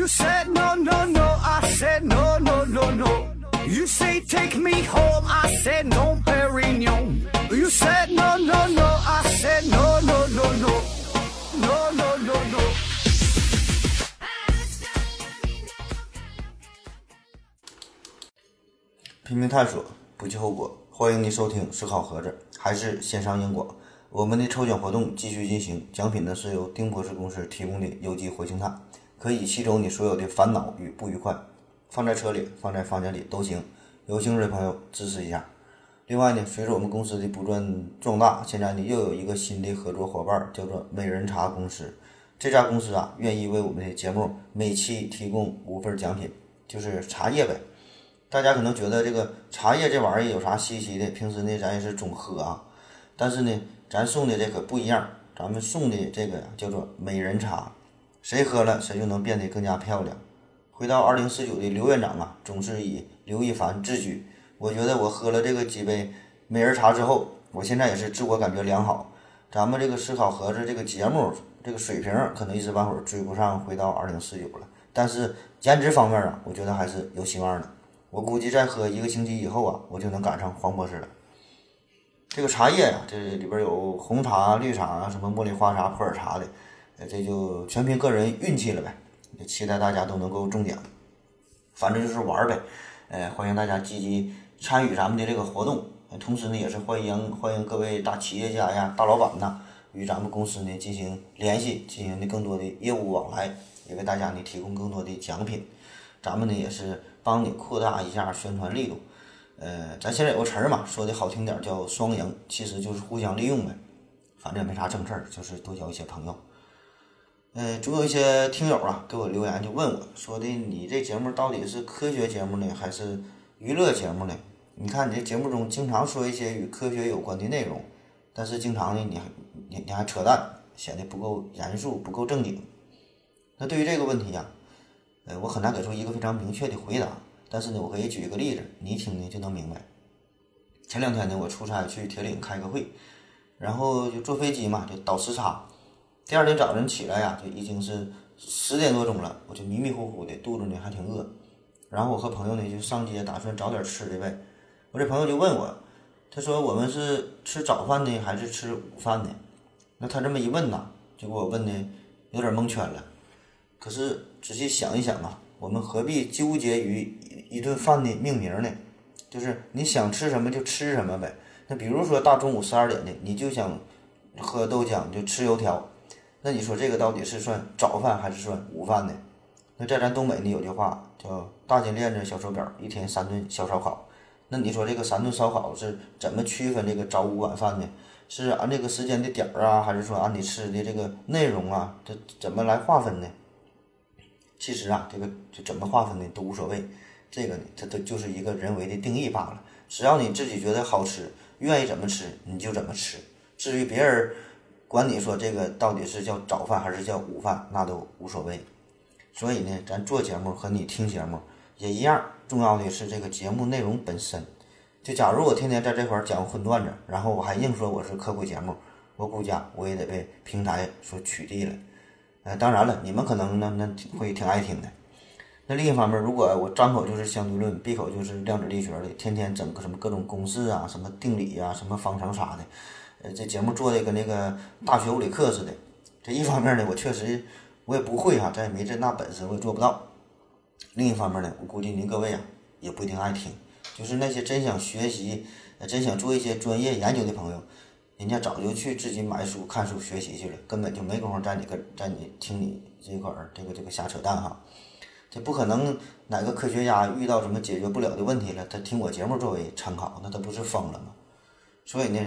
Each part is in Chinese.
You said no, no, no. I said no, no, no, no. You say take me home. I said no, Perignon. You said no, no, no. I said no, no, no, no. No, no, no, no. no. 拼命探索，不计后果。欢迎您收听思考盒子，还是线上硬广。我们的抽奖活动继续进行，奖品呢是由丁博士公司提供的有机活性炭，可以吸走你所有的烦恼与不愉快，放在车里、放在房间里都行。有兴趣的朋友支持一下。另外呢，随着我们公司的不断壮大，现在呢又有一个新的合作伙伴，叫做美人茶公司。这家公司啊，愿意为我们的节目每期提供五份奖品，就是茶叶呗。大家可能觉得这个茶叶这玩意儿有啥稀奇的？平时呢咱也是总喝啊，但是呢，咱送的这可不一样，咱们送的这个呀叫做美人茶，谁喝了谁就能变得更加漂亮。回到二零四九的刘院长啊，总是以刘亦凡自居。我觉得我喝了这个几杯美人茶之后，我现在也是自我感觉良好。咱们这个思考盒子这个节目这个水平可能一时半会儿追不上回到二零四九了，但是颜值方面啊，我觉得还是有希望的。我估计再喝一个星期以后啊，我就能赶上黄博士了。这个茶叶呀，这里边有红茶、绿茶什么茉莉花茶、普洱茶的，这就全凭个人运气了呗。也期待大家都能够中奖，反正就是玩呗。呃，欢迎大家积极参与咱们的这个活动，同时呢，也是欢迎欢迎各位大企业家呀、大老板呐，与咱们公司呢进行联系，进行的更多的业务往来，也为大家呢提供更多的奖品。咱们呢也是。帮你扩大一下宣传力度，呃，咱现在有个词儿嘛，说的好听点叫双赢，其实就是互相利用呗。反正也没啥正事儿，就是多交一些朋友。呃，总有一些听友啊给我留言，就问我说的，你这节目到底是科学节目呢，还是娱乐节目呢？你看你这节目中经常说一些与科学有关的内容，但是经常呢，你还你你还扯淡，显得不够严肃，不够正经。那对于这个问题呀？呃，我很难给出一个非常明确的回答，但是呢，我可以举一个例子，你一听呢就能明白。前两天呢，我出差去铁岭开个会，然后就坐飞机嘛，就倒时差。第二天早晨起来呀，就已经是十点多钟了，我就迷迷糊糊的，肚子呢还挺饿。然后我和朋友呢就上街，打算找点吃的呗。我这朋友就问我，他说我们是吃早饭呢，还是吃午饭呢？那他这么一问呐，就给我问的有点蒙圈了。可是。仔细想一想啊，我们何必纠结于一顿饭的命名呢？就是你想吃什么就吃什么呗。那比如说大中午十二点的，你就想喝豆浆就吃油条，那你说这个到底是算早饭还是算午饭呢？那在咱东北呢有句话叫“大金链子小手表，一天三顿小烧烤”。那你说这个三顿烧烤是怎么区分这个早午晚饭呢？是按这个时间的点儿啊，还是说按你吃的这个内容啊，这怎么来划分呢？其实啊，这个就怎么划分呢都无所谓，这个呢，它都就是一个人为的定义罢了。只要你自己觉得好吃，愿意怎么吃你就怎么吃。至于别人管你说这个到底是叫早饭还是叫午饭，那都无所谓。所以呢，咱做节目和你听节目也一样，重要的是这个节目内容本身。就假如我天天在这块讲荤段子，然后我还硬说我是科普节目，我估计啊，我也得被平台所取缔了。呃，当然了，你们可能那那会挺爱听的。那另一方面，如果我张口就是相对论，闭口就是量子力学的，天天整个什么各种公式啊、什么定理呀、什么方程啥的，呃，这节目做的跟那个大学物理课似的。这一方面呢，我确实我也不会哈，咱也没这那本事，我也做不到。另一方面呢，我估计您各位啊也不一定爱听，就是那些真想学习、真想做一些专业研究的朋友。人家早就去自己买书、看书、学习去了，根本就没工夫在你跟在你听你这块儿这个这个瞎扯淡哈。这不可能，哪个科学家遇到什么解决不了的问题了，他听我节目作为参考，那他不是疯了吗？所以呢，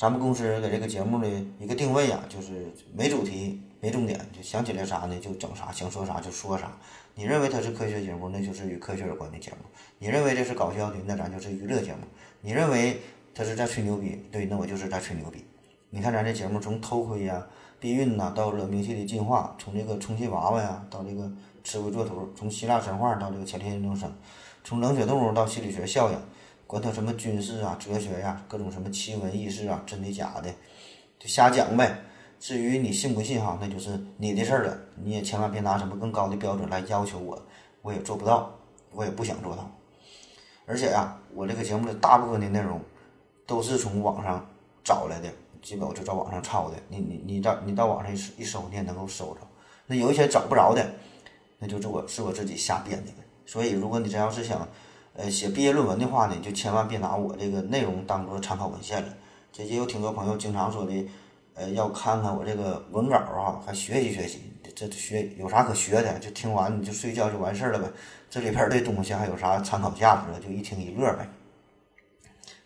咱们公司给这个节目的一个定位呀，就是没主题、没重点，就想起来啥呢就整啥，想说啥就说啥。你认为它是科学节目，那就是与科学有关的节目；你认为这是搞笑的，那咱就是娱乐节目；你认为。他是在吹牛逼，对，那我就是在吹牛逼。你看咱这节目，从偷窥呀、避孕呐，到冷兵器的进化，从这个充气娃娃呀，到这个吃灰作图，从希腊神话到这个前天验证生，从冷血动物到心理学效应，管他什么军事啊、哲学呀，各种什么奇闻异事啊，真的假的，就瞎讲呗。至于你信不信哈，那就是你的事儿了。你也千万别拿什么更高的标准来要求我，我也做不到，我也不想做到。而且呀，我这个节目的大部分的内容都是从网上找来的，基本我就在网上抄的。你你你到你到网上一一搜，你也能够搜着。那有一些找不着的，那就是我是我自己瞎编的。所以，如果你真要是想呃写毕业论文的话呢，就千万别拿我这个内容当做参考文献了。这也有挺多朋友经常说的，呃，要看看我这个文稿啊，还学习学习。这学有啥可学的？就听完你就睡觉就完事儿了呗。这里边的东西还有啥参考价值？就一听一乐呗。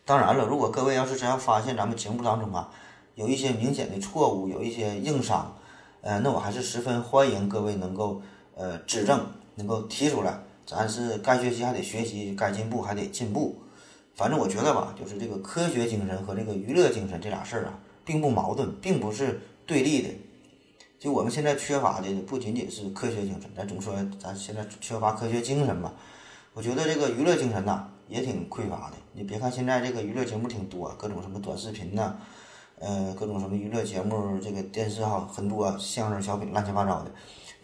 当然了，如果各位要是真要发现咱们节目当中啊有一些明显的错误，有一些硬伤，呃，那我还是十分欢迎各位能够呃指正，能够提出来。咱是该学习还得学习，该进步还得进步。反正我觉得吧，就是这个科学精神和这个娱乐精神这俩事儿啊，并不矛盾，并不是对立的。就我们现在缺乏的不仅仅是科学精神，咱总说咱现在缺乏科学精神嘛。我觉得这个娱乐精神呐也挺匮乏的。你别看现在这个娱乐节目挺多，各种什么短视频呐，呃，各种什么娱乐节目，这个电视哈很多，相声、小品乱七八糟的。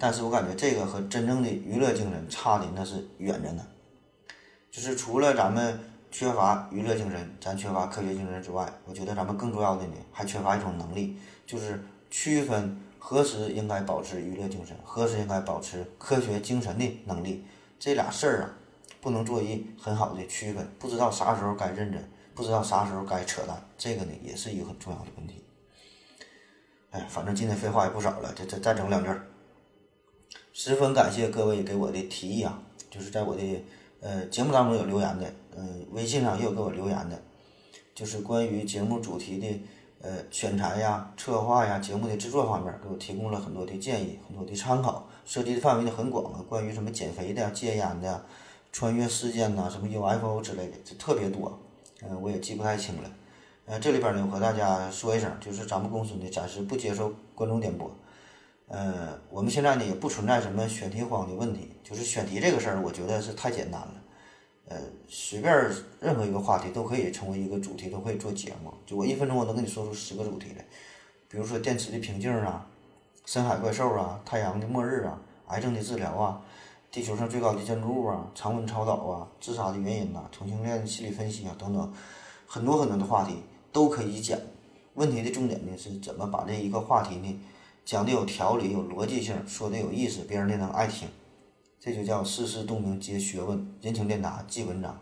但是我感觉这个和真正的娱乐精神差的那是远着呢。就是除了咱们缺乏娱乐精神，咱缺乏科学精神之外，我觉得咱们更重要的呢，还缺乏一种能力，就是区分何时应该保持娱乐精神，何时应该保持科学精神的能力。这俩事儿啊，不能做一很好的区分，不知道啥时候该认真，不知道啥时候该扯淡，这个呢，也是一个很重要的问题。哎，反正今天废话也不少了，再再再整两句。十分感谢各位给我的提议啊，就是在我的呃节目当中有留言的，嗯，微信上也有给我留言的，就是关于节目主题的呃选材呀、策划呀、节目的制作方面，给我提供了很多的建议、很多的参考，涉及的范围呢很广啊，关于什么减肥的、戒烟的、穿越事件呐、什么 UFO 之类的，这特别多，嗯，我也记不太清了，呃，这里边呢我和大家说一声，就是咱们公司呢暂时不接受观众点播。呃，我们现在呢也不存在什么选题荒的问题，就是选题这个事儿，我觉得是太简单了。呃，随便任何一个话题都可以成为一个主题，都可以做节目。就我一分钟我能跟你说出十个主题来，比如说电池的瓶颈啊，深海怪兽啊，太阳的末日啊，癌症的治疗啊，地球上最高的建筑物啊，常温超导啊，自杀的原因呐，同性恋心理分析啊等等，很多很多的话题都可以讲。问题的重点呢是怎么把这一个话题呢？讲的有条理、有逻辑性，说的有意思，别人呢能爱听，这就叫事事洞明皆学问，人情练达即文章，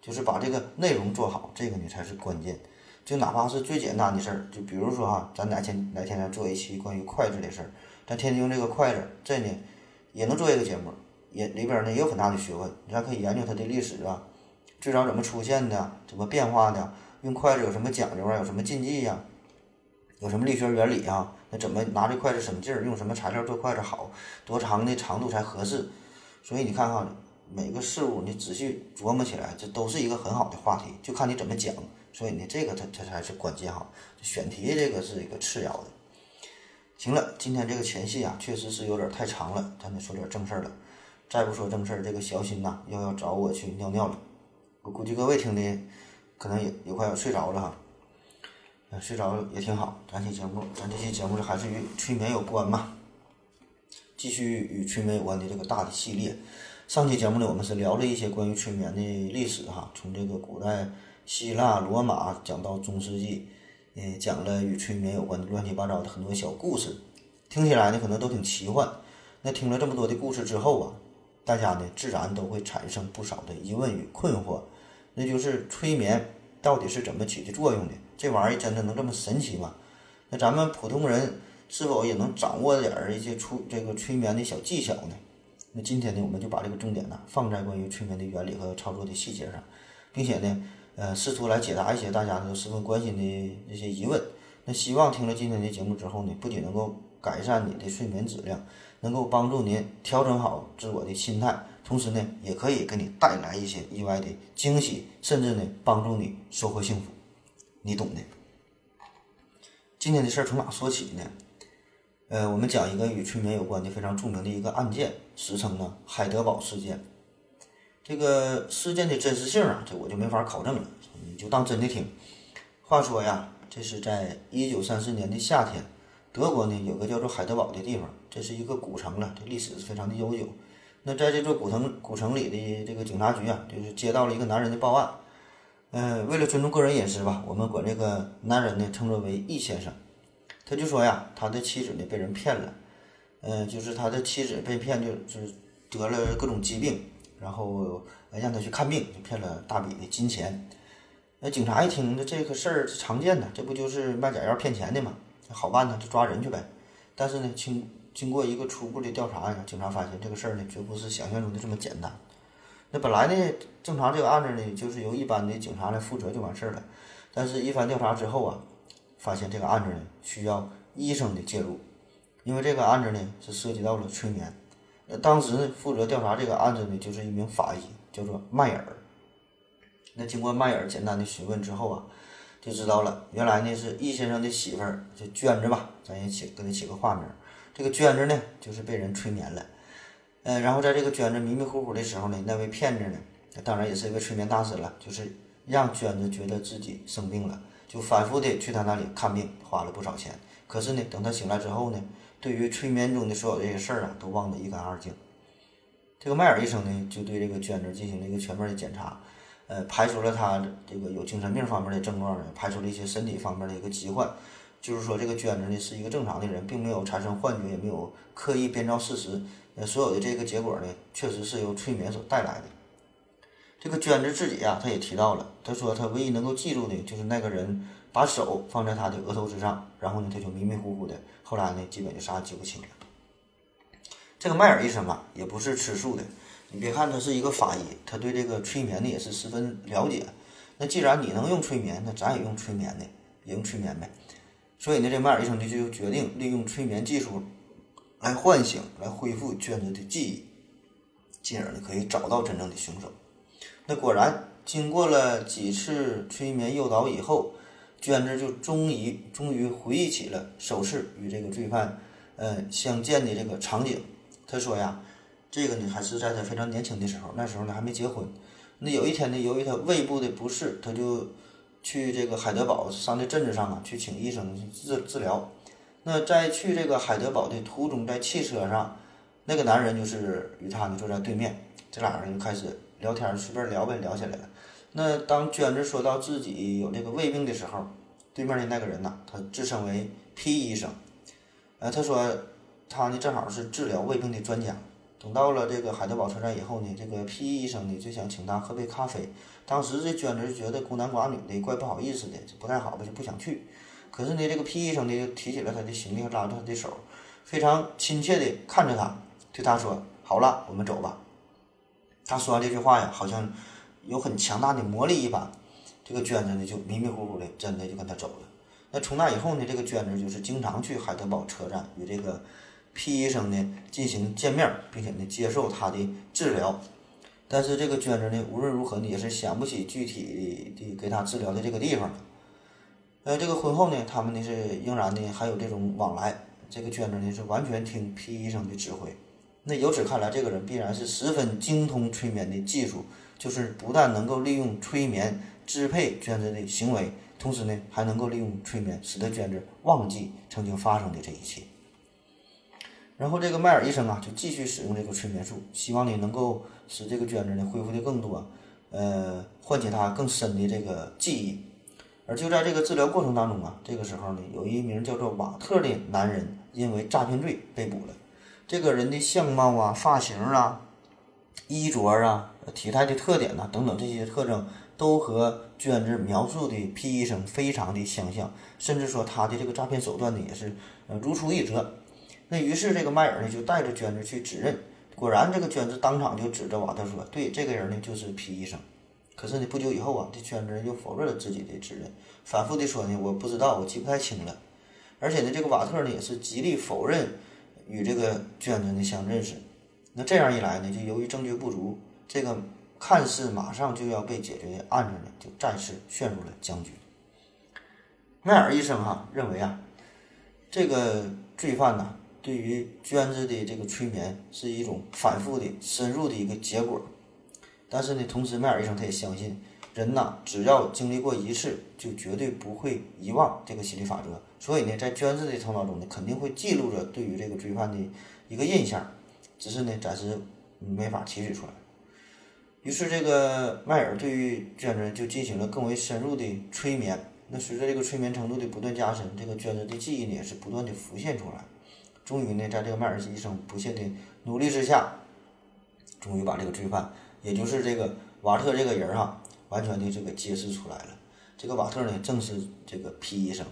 就是把这个内容做好，这个呢才是关键。就哪怕是最简单的事儿，就比如说哈，咱哪天哪天咱做一期关于筷子的事儿，咱天天用这个筷子，这呢也能做一个节目，也里边呢也有很大的学问，咱可以研究它的历史啊，最早怎么出现的，怎么变化的，用筷子有什么讲究啊，有什么禁忌呀，有什么力学原理啊？那怎么拿这筷子省劲儿？用什么材料做筷子好？多长的长度才合适？所以你看哈，每个事物你仔细琢磨起来，这都是一个很好的话题，就看你怎么讲。所以呢，这个它它才是关键哈。选题这个是一个次要的。行了，今天这个前戏啊，确实是有点太长了，咱得说点正事儿了。再不说正事儿，这个小新呐又要找我去尿尿了。我估计各位听的可能也也快要睡着了哈。睡着也挺好，咱这节目，咱这期节目还是与催眠有关嘛，继续与催眠有关的这个大的系列。上期节目呢，我们是聊了一些关于催眠的历史哈，从这个古代希腊、罗马讲到中世纪，嗯，讲了与催眠有关的乱七八糟的很多小故事，听起来呢可能都挺奇幻。那听了这么多的故事之后啊，大家呢自然都会产生不少的疑问与困惑，那就是催眠到底是怎么起的作用的？这玩意儿真的能这么神奇吗？那咱们普通人是否也能掌握点儿一些出这个催眠的小技巧呢？那今天呢，我们就把这个重点呢放在关于催眠的原理和操作的细节上，并且呢，呃，试图来解答一些大家都十分关心的一些疑问。那希望听了今天的节目之后呢，不仅能够改善你的睡眠质量，能够帮助您调整好自我的心态，同时呢，也可以给你带来一些意外的惊喜，甚至呢，帮助你收获幸福。你懂的。今天的事儿从哪说起呢？呃，我们讲一个与催眠有关的非常著名的一个案件，时称呢海德堡事件。这个事件的真实性啊，这我就没法考证了，你就当真的听。话说呀，这是在一九三四年的夏天，德国呢有个叫做海德堡的地方，这是一个古城了，这历史非常的悠久。那在这座古城古城里的这个警察局啊，就是接到了一个男人的报案。嗯，为了尊重个人隐私吧，我们管这个男人呢称作为易先生。他就说呀，他的妻子呢被人骗了，嗯，就是他的妻子被骗，就是得了各种疾病，然后让他去看病，就骗了大笔的金钱。那警察一听，那这个事儿常见的，这不就是卖假药骗钱的吗？好办呢，就抓人去呗。但是呢，经经过一个初步的调查呀，警察发现这个事儿呢，绝不是想象中的这么简单。那本来呢，正常这个案子呢，就是由一般的警察来负责就完事儿了。但是，一番调查之后啊，发现这个案子呢，需要医生的介入，因为这个案子呢，是涉及到了催眠。那当时，负责调查这个案子呢，就是一名法医，叫做迈尔。那经过迈尔简单的询问之后啊，就知道了，原来呢是易先生的媳妇儿，就娟子吧，咱也起给他起个化名。这个娟子呢，就是被人催眠了。嗯，然后在这个娟子迷迷糊糊的时候呢，那位骗子呢，当然也是一位催眠大师了，就是让娟子觉得自己生病了，就反复的去他那里看病，花了不少钱。可是呢，等他醒来之后呢，对于催眠中的所有这些事儿啊，都忘得一干二净。这个迈尔医生呢，就对这个娟子进行了一个全面的检查，呃，排除了他这个有精神病方面的症状呢，排除了一些身体方面的一个疾患，就是说这个娟子呢是一个正常的人，并没有产生幻觉，也没有刻意编造事实。呃，所有的这个结果呢，确实是由催眠所带来的。这个娟子自己呀，她也提到了，她说她唯一能够记住的就是那个人把手放在她的额头之上，然后呢，她就迷迷糊糊的，后来呢，基本就啥也记不清了。这个迈尔医生啊，也不是吃素的，你别看他是一个法医，他对这个催眠呢也是十分了解。那既然你能用催眠，那咱也用催眠的，也用催眠呗。所以呢，这迈尔医生呢就决定利用催眠技术。来唤醒、来恢复娟子的记忆，进而呢可以找到真正的凶手。那果然，经过了几次催眠诱导以后，娟子就终于终于回忆起了首次与这个罪犯，呃相见的这个场景。他说呀，这个呢还是在他非常年轻的时候，那时候呢还没结婚。那有一天呢，由于他胃部的不适，他就去这个海德堡上的镇子上啊，去请医生治治疗。那在去这个海德堡的途中，在汽车上，那个男人就是与他呢坐在对面，这俩人就开始聊天，随便聊呗，聊起来了。那当娟子说到自己有这个胃病的时候，对面的那个人呐，他自称为 P 医生，呃，他说他呢正好是治疗胃病的专家。等到了这个海德堡车站以后呢，这个 P 医生呢就想请他喝杯咖啡。当时这娟子就觉得孤男寡女的，怪不好意思的，不太好吧，就不想去。可是呢，这个 P 医生呢就提起了他的行李，拉着他的手，非常亲切地看着他，对他说：“好了，我们走吧。”他说完这句话呀，好像有很强大的魔力一般。这个娟子呢就迷迷糊糊的，真的就跟他走了。那从那以后呢，这个娟子就是经常去海德堡车站与这个 P 医生呢进行见面，并且呢接受他的治疗。但是这个娟子呢，无论如何呢也是想不起具体的给他治疗的这个地方了。呃，这个婚后呢，他们呢是仍然呢还有这种往来。这个娟子呢是完全听皮医生的指挥。那由此看来，这个人必然是十分精通催眠的技术，就是不但能够利用催眠支配娟子的行为，同时呢还能够利用催眠使得娟子忘记曾经发生的这一切。然后这个迈尔医生啊就继续使用这个催眠术，希望呢能够使这个娟子呢恢复的更多，呃，唤起他更深的这个记忆。而就在这个治疗过程当中啊，这个时候呢，有一名叫做瓦特的男人因为诈骗罪被捕了。这个人的相貌啊、发型啊、衣着啊、体态的特点呐等等这些特征，都和娟子描述的 P 医生非常的相像，甚至说他的这个诈骗手段呢也是如出一辙。那于是这个迈尔呢就带着娟子去指认，果然这个娟子当场就指着瓦特说：“对，这个人呢就是 P 医生。”可是呢，不久以后啊，这娟子又否认了自己的指认，反复的说呢，我不知道，我记不太清了。而且呢，这个瓦特呢也是极力否认与这个娟子呢相认识。那这样一来呢，就由于证据不足，这个看似马上就要被解决的案子呢，就再次陷入了僵局。迈尔医生哈认为啊，这个罪犯呢对于娟子的这个催眠是一种反复的、深入的一个结果。但是呢，同时迈尔医生他也相信，人呐，只要经历过一次，就绝对不会遗忘这个心理法则。所以呢，在娟子的头脑中呢，肯定会记录着对于这个罪犯的一个印象，只是呢，暂时没法提取出来。于是，这个迈尔对于娟子就进行了更为深入的催眠。那随着这个催眠程度的不断加深，这个娟子的记忆呢也是不断的浮现出来。终于呢，在这个迈尔医生不懈的努力之下，终于把这个罪犯，也就是这个瓦特这个人哈，完全的这个揭示出来了。这个瓦特呢，正是这个皮医生。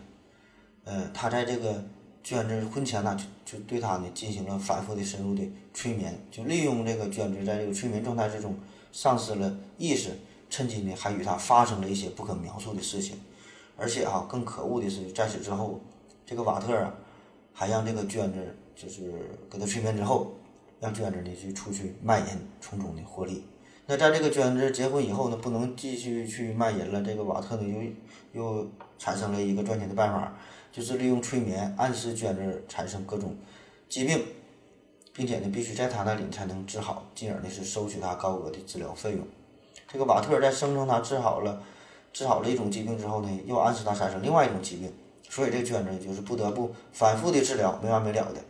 呃，他在这个娟子婚前呢，就就对他呢进行了反复的深入的催眠，就利用这个娟子在这个催眠状态之中丧失了意识，趁机呢还与他发生了一些不可描述的事情。而且哈，更可恶的是，在此之后，这个瓦特啊，还让这个娟子就是给他催眠之后，让娟子呢去出去卖淫，从中的获利。那在这个娟子结婚以后呢，不能继续去卖淫了，这个瓦特呢又又产生了一个赚钱的办法，就是利用催眠暗示娟子产生各种疾病，并且呢必须在他那里才能治好，进而呢是收取他高额的治疗费用。这个瓦特在声称他治好了。治好了一种疾病之后呢，又暗示他产生另外一种疾病，所以这个娟子就是不得不反复的治疗，没完没了的，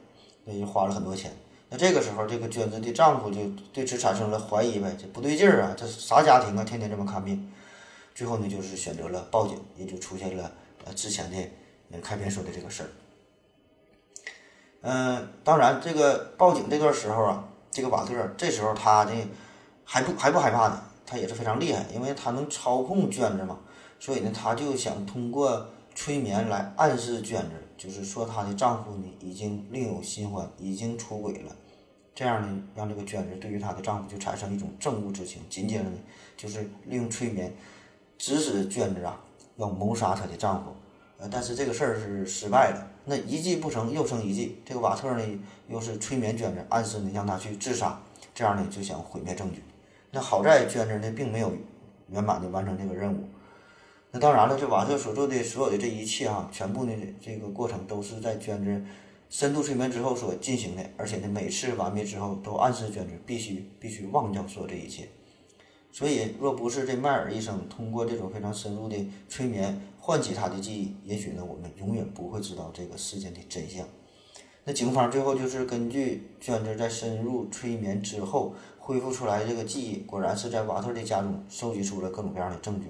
那就花了很多钱。那这个时候，这个娟子的丈夫就对此产生了怀疑呗，这不对劲儿啊，这啥家庭啊，天天这么看病。最后呢，就是选择了报警，也就出现了呃之前的开篇说的这个事儿。嗯，当然这个报警这段时候啊，这个瓦特这时候他呢还不还不害怕呢。他也是非常厉害，因为他能操控娟子嘛，所以呢，他就想通过催眠来暗示娟子，就是说她的丈夫呢已经另有新欢，已经出轨了，这样呢，让这个娟子对于她的丈夫就产生一种憎恶之情。紧接着呢，就是利用催眠指使娟子啊要谋杀她的丈夫，呃，但是这个事儿是失败了。那一计不成又成一计，这个瓦特呢又是催眠娟子，暗示呢让她去自杀，这样呢就想毁灭证据。那好在娟子呢，并没有圆满的完成这个任务。那当然了，这瓦特所做的所有的这一切哈，全部呢这个过程都是在娟子深度催眠之后所进行的，而且呢每次完毕之后都暗示娟子必须必须忘掉所有这一切。所以，若不是这迈尔医生通过这种非常深入的催眠唤起他的记忆，也许呢我们永远不会知道这个事件的真相。那警方最后就是根据娟子在深入催眠之后。恢复出来这个记忆，果然是在瓦特的家中收集出了各种各样的证据，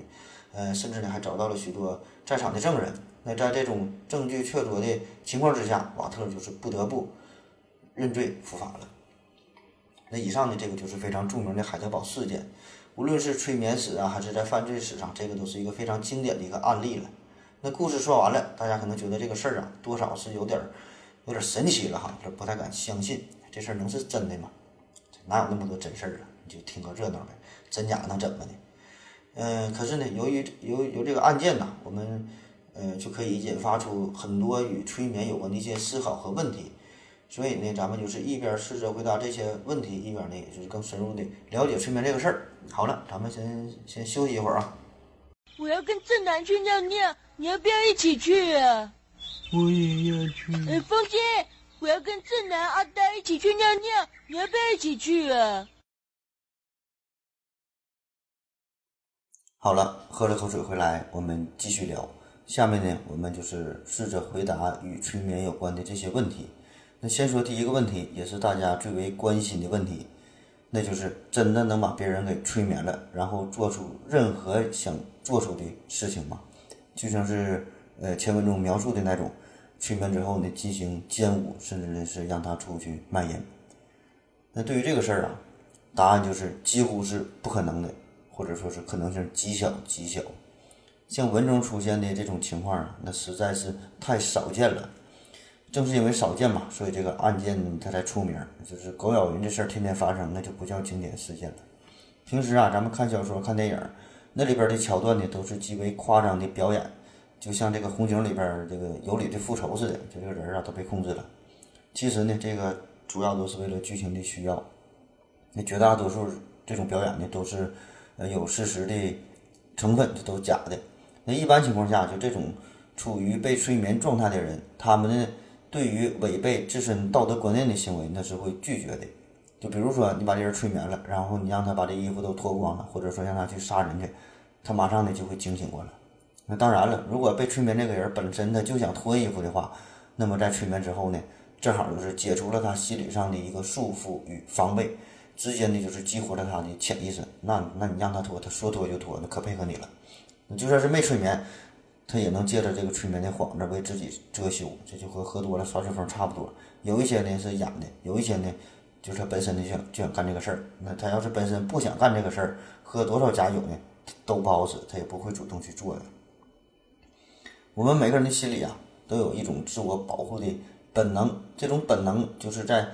呃，甚至呢还找到了许多在场的证人。那在这种证据确凿的情况之下，瓦特就是不得不认罪伏法了。那以上呢，这个就是非常著名的海德堡事件，无论是催眠史啊，还是在犯罪史上，这个都是一个非常经典的一个案例了。那故事说完了，大家可能觉得这个事儿啊，多少是有点儿有点神奇了哈，这不太敢相信，这事儿能是真的吗？哪有那么多真事儿啊？你就听个热闹呗，真假能怎么的？嗯，可是呢，由于由由这个案件呐，我们呃就可以引发出很多与催眠有关的一些思考和问题。所以呢，咱们就是一边试着回答这些问题，一边呢，也就是更深入的了解催眠这个事儿。好了，咱们先先休息一会儿啊。我要跟正南去尿尿，你要不要一起去啊？我也要去。哎，风姐。我要跟正南、阿呆一起去尿尿，你要不要一起去啊？好了，喝了口水回来，我们继续聊。下面呢，我们就是试着回答与催眠有关的这些问题。那先说第一个问题，也是大家最为关心的问题，那就是真的能把别人给催眠了，然后做出任何想做出的事情吗？就像是呃前文中描述的那种。催眠之后呢，进行奸污，甚至呢是让他出去卖淫。那对于这个事儿啊，答案就是几乎是不可能的，或者说是可能性极小极小。像文中出现的这种情况啊，那实在是太少见了。正是因为少见嘛，所以这个案件它才出名。就是狗咬人这事儿天天发生，那就不叫经典事件了。平时啊，咱们看小说、看电影，那里边的桥段呢，都是极为夸张的表演。就像这个红警里边这个尤里的复仇似的，就这个人啊都被控制了。其实呢，这个主要都是为了剧情的需要。那绝大多数这种表演呢，都是呃有事实的成分，这都假的。那一般情况下，就这种处于被催眠状态的人，他们呢对于违背自身道德观念的行为，那是会拒绝的。就比如说，你把这人催眠了，然后你让他把这衣服都脱光了，或者说让他去杀人去。他马上呢就会惊醒过来。那当然了，如果被催眠这个人本身他就想脱衣服的话，那么在催眠之后呢，正好就是解除了他心理上的一个束缚与防备，直接呢就是激活了他的潜意识。那那你让他脱，他说脱就脱，那可配合你了。你就算是没催眠，他也能借着这个催眠的幌子为自己遮羞，这就和喝多了耍酒疯差不多。有一些呢是演的，有一些呢就是他本身呢就想就想干这个事儿。那他要是本身不想干这个事儿，喝多少假酒呢都不好使，他也不会主动去做的。我们每个人的心里啊，都有一种自我保护的本能，这种本能就是在，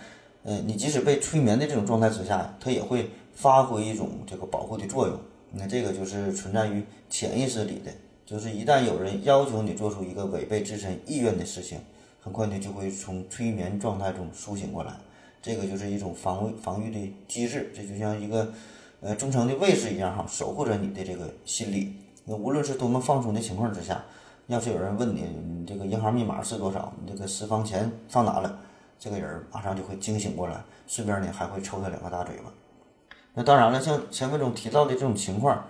呃，你即使被催眠的这种状态之下，它也会发挥一种这个保护的作用。那这个就是存在于潜意识里的，就是一旦有人要求你做出一个违背自身意愿的事情，很快呢就会从催眠状态中苏醒过来。这个就是一种防卫防御的机制，这就像一个呃忠诚的卫士一样哈，守护着你的这个心理。那无论是多么放松的情况之下。要是有人问你，你这个银行密码是多少？你这个私房钱放哪了？这个人马上就会惊醒过来，顺便呢还会抽他两个大嘴巴。那当然了，像前文中提到的这种情况，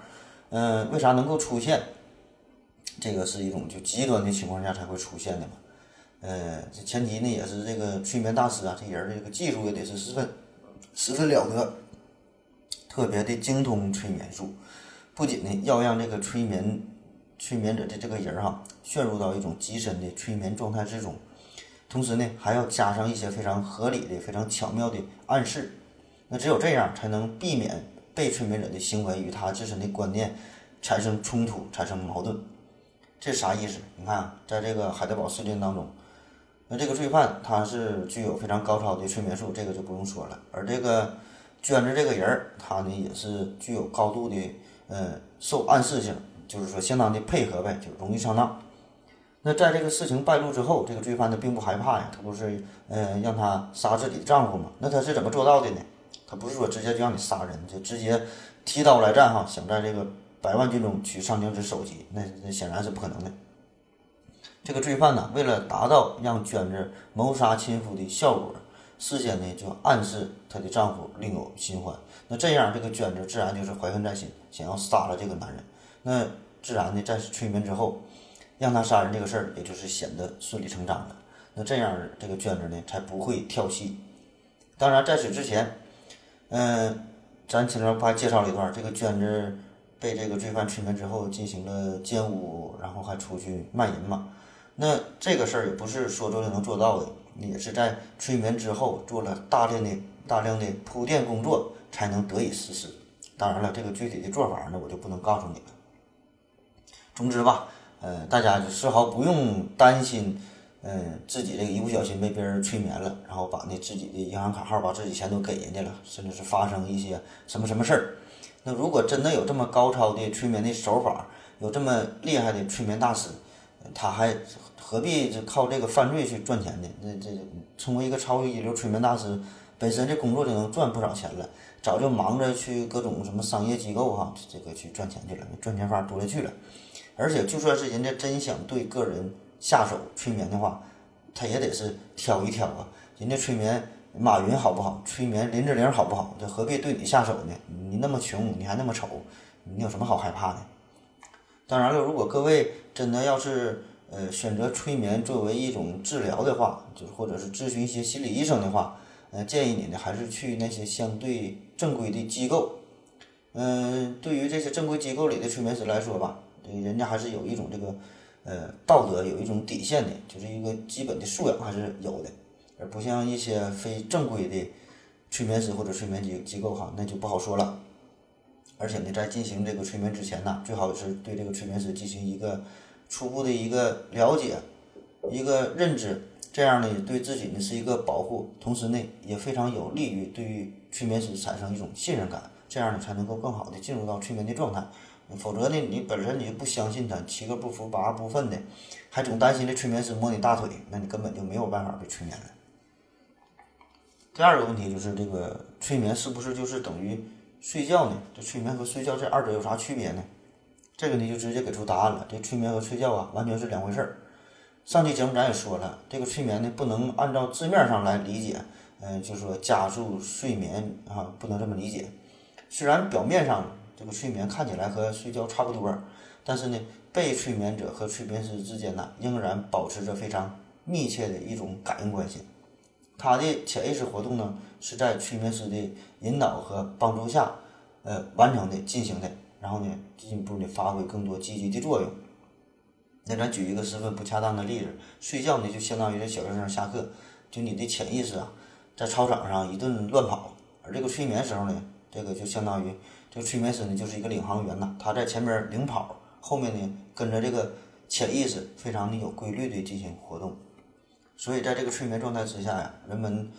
嗯，为啥能够出现？这个是一种就极端的情况下才会出现的嘛。呃，这前提呢也是这个催眠大师啊，这人的这个技术也得是十分十分了得，特别的精通催眠术，不仅呢要让这个催眠。催眠者的这个人哈，陷入到一种极深的催眠状态之中，同时呢，还要加上一些非常合理的、非常巧妙的暗示。那只有这样，才能避免被催眠者的行为与他自身的观念产生冲突、产生矛盾。这啥意思？你看，在这个海德堡事件当中，那这个罪犯他是具有非常高超的催眠术，这个就不用说了。而这个娟子这个人儿，他呢也是具有高度的呃受暗示性。就是说，相当的配合呗，就容易上当。那在这个事情败露之后，这个罪犯呢并不害怕呀，他不是呃让他杀自己的丈夫吗？那他是怎么做到的呢？他不是说直接就让你杀人，就直接提刀来战哈，想在这个百万军中取上将之首级，那那显然是不可能的。这个罪犯呢，为了达到让娟子谋杀亲夫的效果，事先呢就暗示她的丈夫另有新欢，那这样这个娟子自然就是怀恨在心，想要杀了这个男人。那自然呢，在催眠之后，让他杀人这个事儿，也就是显得顺理成章了。那这样，这个娟子呢，才不会跳戏。当然，在此之前，嗯，咱前面不还介绍了一段，这个娟子被这个罪犯催眠之后进行了奸污，然后还出去卖淫嘛。那这个事儿也不是说做就能做到的，也是在催眠之后做了大量的、大量的铺垫工作，才能得以实施。当然了，这个具体的做法呢，我就不能告诉你了。总之吧，呃，大家就丝毫不用担心，嗯，自己这个一不小心被别人催眠了，然后把那自己的银行卡号、把自己钱都给人家了，甚至是发生一些什么什么事儿。那如果真的有这么高超的催眠的手法，有这么厉害的催眠大师，他还何必就靠这个犯罪去赚钱呢？那这成为一个超级一流催眠大师，本身这工作就能赚不少钱了，早就忙着去各种什么商业机构哈，这个去赚钱去了，赚钱法多了去了。而且，就算是人家真想对个人下手催眠的话，他也得是挑一挑啊。人家催眠马云好不好？催眠林志玲好不好？这何必对你下手呢？你那么穷，你还那么丑，你有什么好害怕的？当然了，如果各位真的要是呃选择催眠作为一种治疗的话，就是或者是咨询一些心理医生的话，呃，建议你呢还是去那些相对正规的机构。嗯，对于这些正规机构里的催眠师来说吧。对人家还是有一种这个，呃，道德有一种底线的，就是一个基本的素养还是有的，而不像一些非正规的催眠师或者催眠机机构哈，那就不好说了。而且呢，在进行这个催眠之前呢，最好是对这个催眠师进行一个初步的一个了解，一个认知，这样呢，对自己呢是一个保护，同时呢，也非常有利于对于催眠师产生一种信任感，这样呢，才能够更好的进入到催眠的状态。否则呢，你本身你就不相信他，七个不服八个不忿的，还总担心这催眠师摸你大腿，那你根本就没有办法被催眠了。第二个问题就是这个催眠是不是就是等于睡觉呢？这催眠和睡觉这二者有啥区别呢？这个呢就直接给出答案了。这催眠和睡觉啊完全是两回事儿。上期节目咱也说了，这个催眠呢不能按照字面上来理解，嗯，就是说加速睡眠啊，不能这么理解。虽然表面上。这个睡眠看起来和睡觉差不多，但是呢，被催眠者和催眠师之间呢，仍然保持着非常密切的一种感应关系。他的潜意识活动呢，是在催眠师的引导和帮助下，呃，完成的进行的，然后呢，进一步的发挥更多积极的作用。那咱举一个十分不恰当的例子，睡觉呢就相当于这小学生下课，就你的潜意识啊，在操场上一顿乱跑，而这个催眠时候呢，这个就相当于这个催眠师呢就是一个领航员呐，他在前边领跑，后面呢跟着这个潜意识非常的有规律的进行活动，所以在这个催眠状态之下呀，人们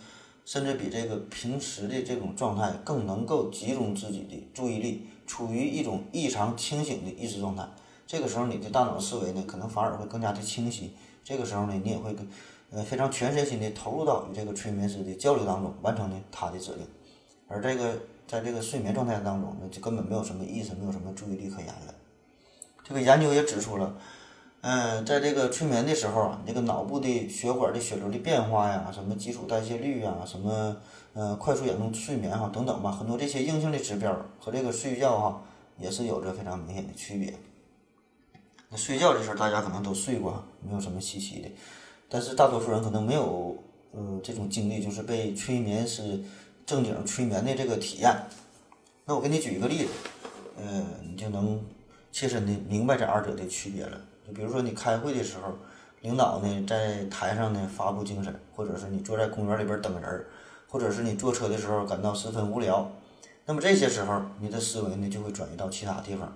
甚至比这个平时的这种状态更能够集中自己的注意力，处于一种异常清醒的意识状态。这个时候，你的大脑思维呢，可能反而会更加的清晰。这个时候呢，你也会跟呃非常全身心的投入到与这个催眠师的交流当中，完成呢他的指令。而这个在这个睡眠状态当中，那就根本没有什么意识，没有什么注意力可言了。这个研究也指出了，嗯，在这个催眠的时候啊，这个脑部的血管的血流的变化呀，什么基础代谢率呀，什么呃快速眼动睡眠哈等等吧，很多这些硬性的指标和这个睡觉哈也是有着非常明显的区别。那睡觉这事儿，大家可能都睡过，没有什么稀奇的。但是大多数人可能没有呃这种经历，就是被催眠师正经催眠的这个体验。那我给你举一个例子，呃，你就能切身的明白这二者的区别了。就比如说你开会的时候，领导呢在台上呢发布精神，或者是你坐在公园里边等人儿，或者是你坐车的时候感到十分无聊，那么这些时候你的思维呢就会转移到其他地方。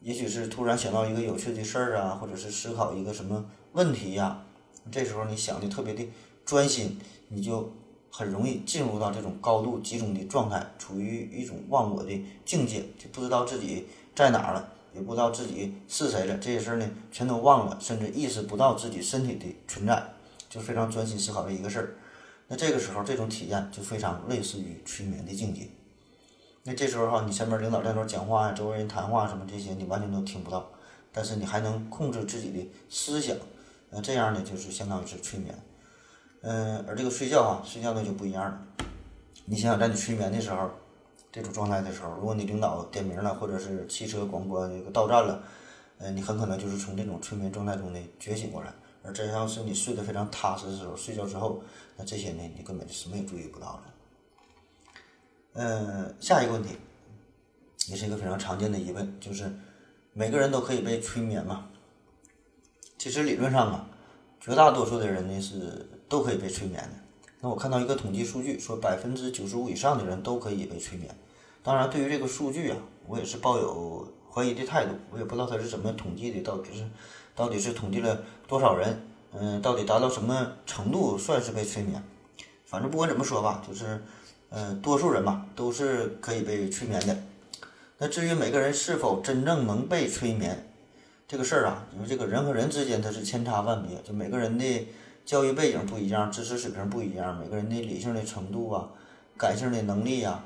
也许是突然想到一个有趣的事儿啊，或者是思考一个什么问题呀，这时候你想的特别的专心，你就很容易进入到这种高度集中的状态，处于一种忘我的境界，就不知道自己在哪儿了，也不知道自己是谁了，这些事儿呢全都忘了，甚至意识不到自己身体的存在，就非常专心思考的一个事儿。那这个时候这种体验就非常类似于催眠的境界。那这时候哈，你前面领导在那讲话呀，周围人谈话什么这些，你完全都听不到，但是你还能控制自己的思想，那这样呢，就是相当于是催眠。嗯，而这个睡觉啊，睡觉那就不一样了。你想想，在你催眠的时候，这种状态的时候，如果你领导点名了，或者是汽车广播这个到站了，呃，你很可能就是从这种催眠状态中呢觉醒过来。而真要是你睡得非常踏实的时候，睡觉之后，那这些呢，你根本就什么也注意不到了。嗯，下一个问题，也是一个非常常见的疑问，就是每个人都可以被催眠吗？其实理论上啊，绝大多数的人呢是都可以被催眠的。那我看到一个统计数据，说百分之九十五以上的人都可以被催眠。当然，对于这个数据啊，我也是抱有怀疑的态度。我也不知道他是怎么统计的，到底是到底是统计了多少人？嗯，到底达到什么程度算是被催眠？反正不管怎么说吧，就是。嗯，多数人嘛都是可以被催眠的。那至于每个人是否真正能被催眠，这个事儿啊，因为这个人和人之间它是千差万别，就每个人的教育背景不一样，知识水平不一样，每个人的理性的程度啊，感性的能力呀，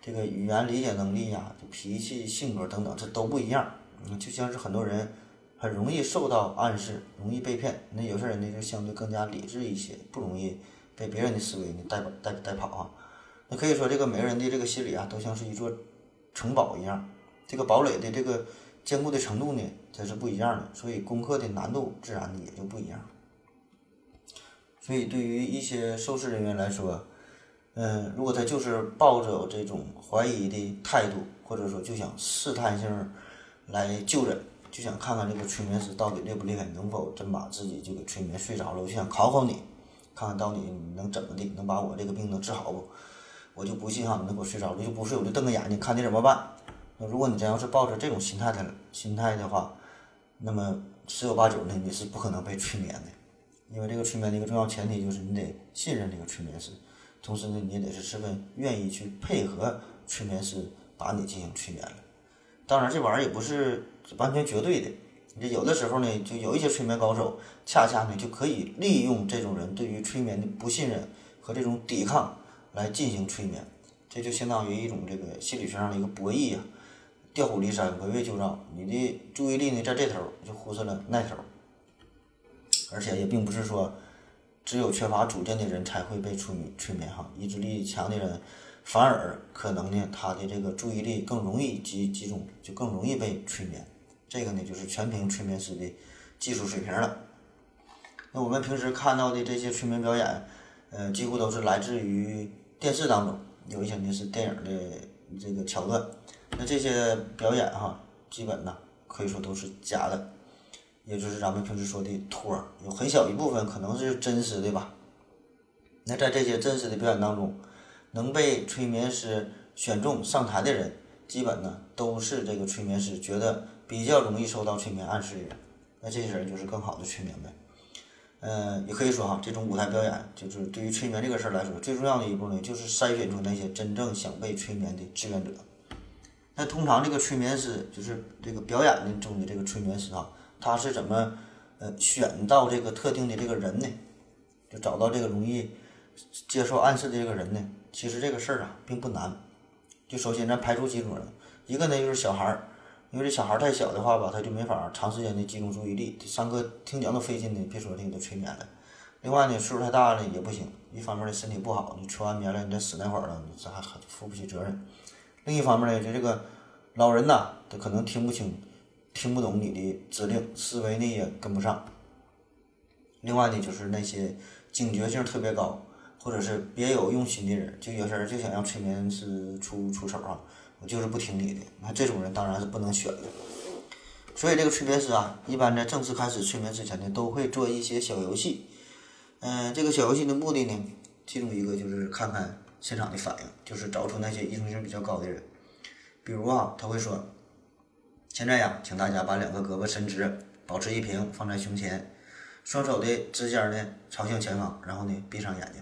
这个语言理解能力呀，脾气性格等等，这都不一样。嗯，就像是很多人很容易受到暗示，容易被骗。那有些人呢就相对更加理智一些，不容易被别人的思维呢带带带跑啊。那可以说，这个每个人的这个心理啊，都像是一座城堡一样，这个堡垒的这个坚固的程度呢，它是不一样的，所以攻克的难度自然的也就不一样。所以对于一些受试人员来说，嗯，如果他就是抱着这种怀疑的态度，或者说就想试探性来就诊，就想看看这个催眠师到底厉不厉害，能否真把自己就给催眠睡着了，我就想考考你，看看到底能怎么的，能把我这个病能治好不？我就不信哈，你能给我睡着了就不睡，我就瞪个眼睛看你怎么办。那如果你真要是抱着这种心态的心态的话，那么十有八九呢你是不可能被催眠的，因为这个催眠的一个重要前提就是你得信任这个催眠师，同时呢你也得是十分愿意去配合催眠师把你进行催眠了。当然这玩意儿也不是完全绝对的，你有的时候呢就有一些催眠高手恰恰呢就可以利用这种人对于催眠的不信任和这种抵抗。来进行催眠，这就相当于一种这个心理学上的一个博弈呀，调虎离山，围魏救赵。你的注意力呢在这头，就忽视了那头。而且也并不是说只有缺乏主见的人才会被催眠催眠哈，意志力强的人，反而可能呢，他的这个注意力更容易集集中，就更容易被催眠。这个呢，就是全凭催眠师的技术水平了。那我们平时看到的这些催眠表演，呃，几乎都是来自于电视当中，有一些呢是电影的这个桥段。那这些表演哈，基本呢可以说都是假的，也就是咱们平时说的托儿，有很小一部分可能是真实的吧。那在这些真实的表演当中，能被催眠师选中上台的人，基本呢都是这个催眠师觉得比较容易受到催眠暗示的人。那这些人就是更好的催眠呗。嗯，也可以说哈，这种舞台表演就是对于催眠这个事儿来说，最重要的一步呢，就是筛选出那些真正想被催眠的志愿者。那通常这个催眠师就是这个表演中的这个催眠师啊，他是怎么呃选到这个特定的这个人呢？就找到这个容易接受暗示的这个人呢？其实这个事儿啊并不难。就首先咱排除几种人，一个呢就是小孩儿，因为这小孩儿太小的话吧，他就没法长时间的集中注意力，上课听讲都费劲呢，别说那个催眠了。另外呢，岁数太大了也不行，一方面呢身体不好，你催完眠了，你再死那会儿了，你这还还负不起责任。另一方面呢，就这个老人呐，他可能听不清、听不懂你的指令，思维呢也跟不上。另外呢，就是那些警觉性特别高，或者是别有用心的人，就有些人就想让催眠师出出手啊，我就是不听你的，那这种人当然是不能选的。所以这个催眠师啊，一般在正式开始催眠之前呢，都会做一些小游戏。嗯，这个小游戏的目的呢，其中一个就是看看。现场的反应就是找出那些依从性比较高的人，比如啊，他会说：“现在呀，请大家把两个胳膊伸直，保持一平，放在胸前，双手的指尖呢朝向前方，然后呢闭上眼睛。”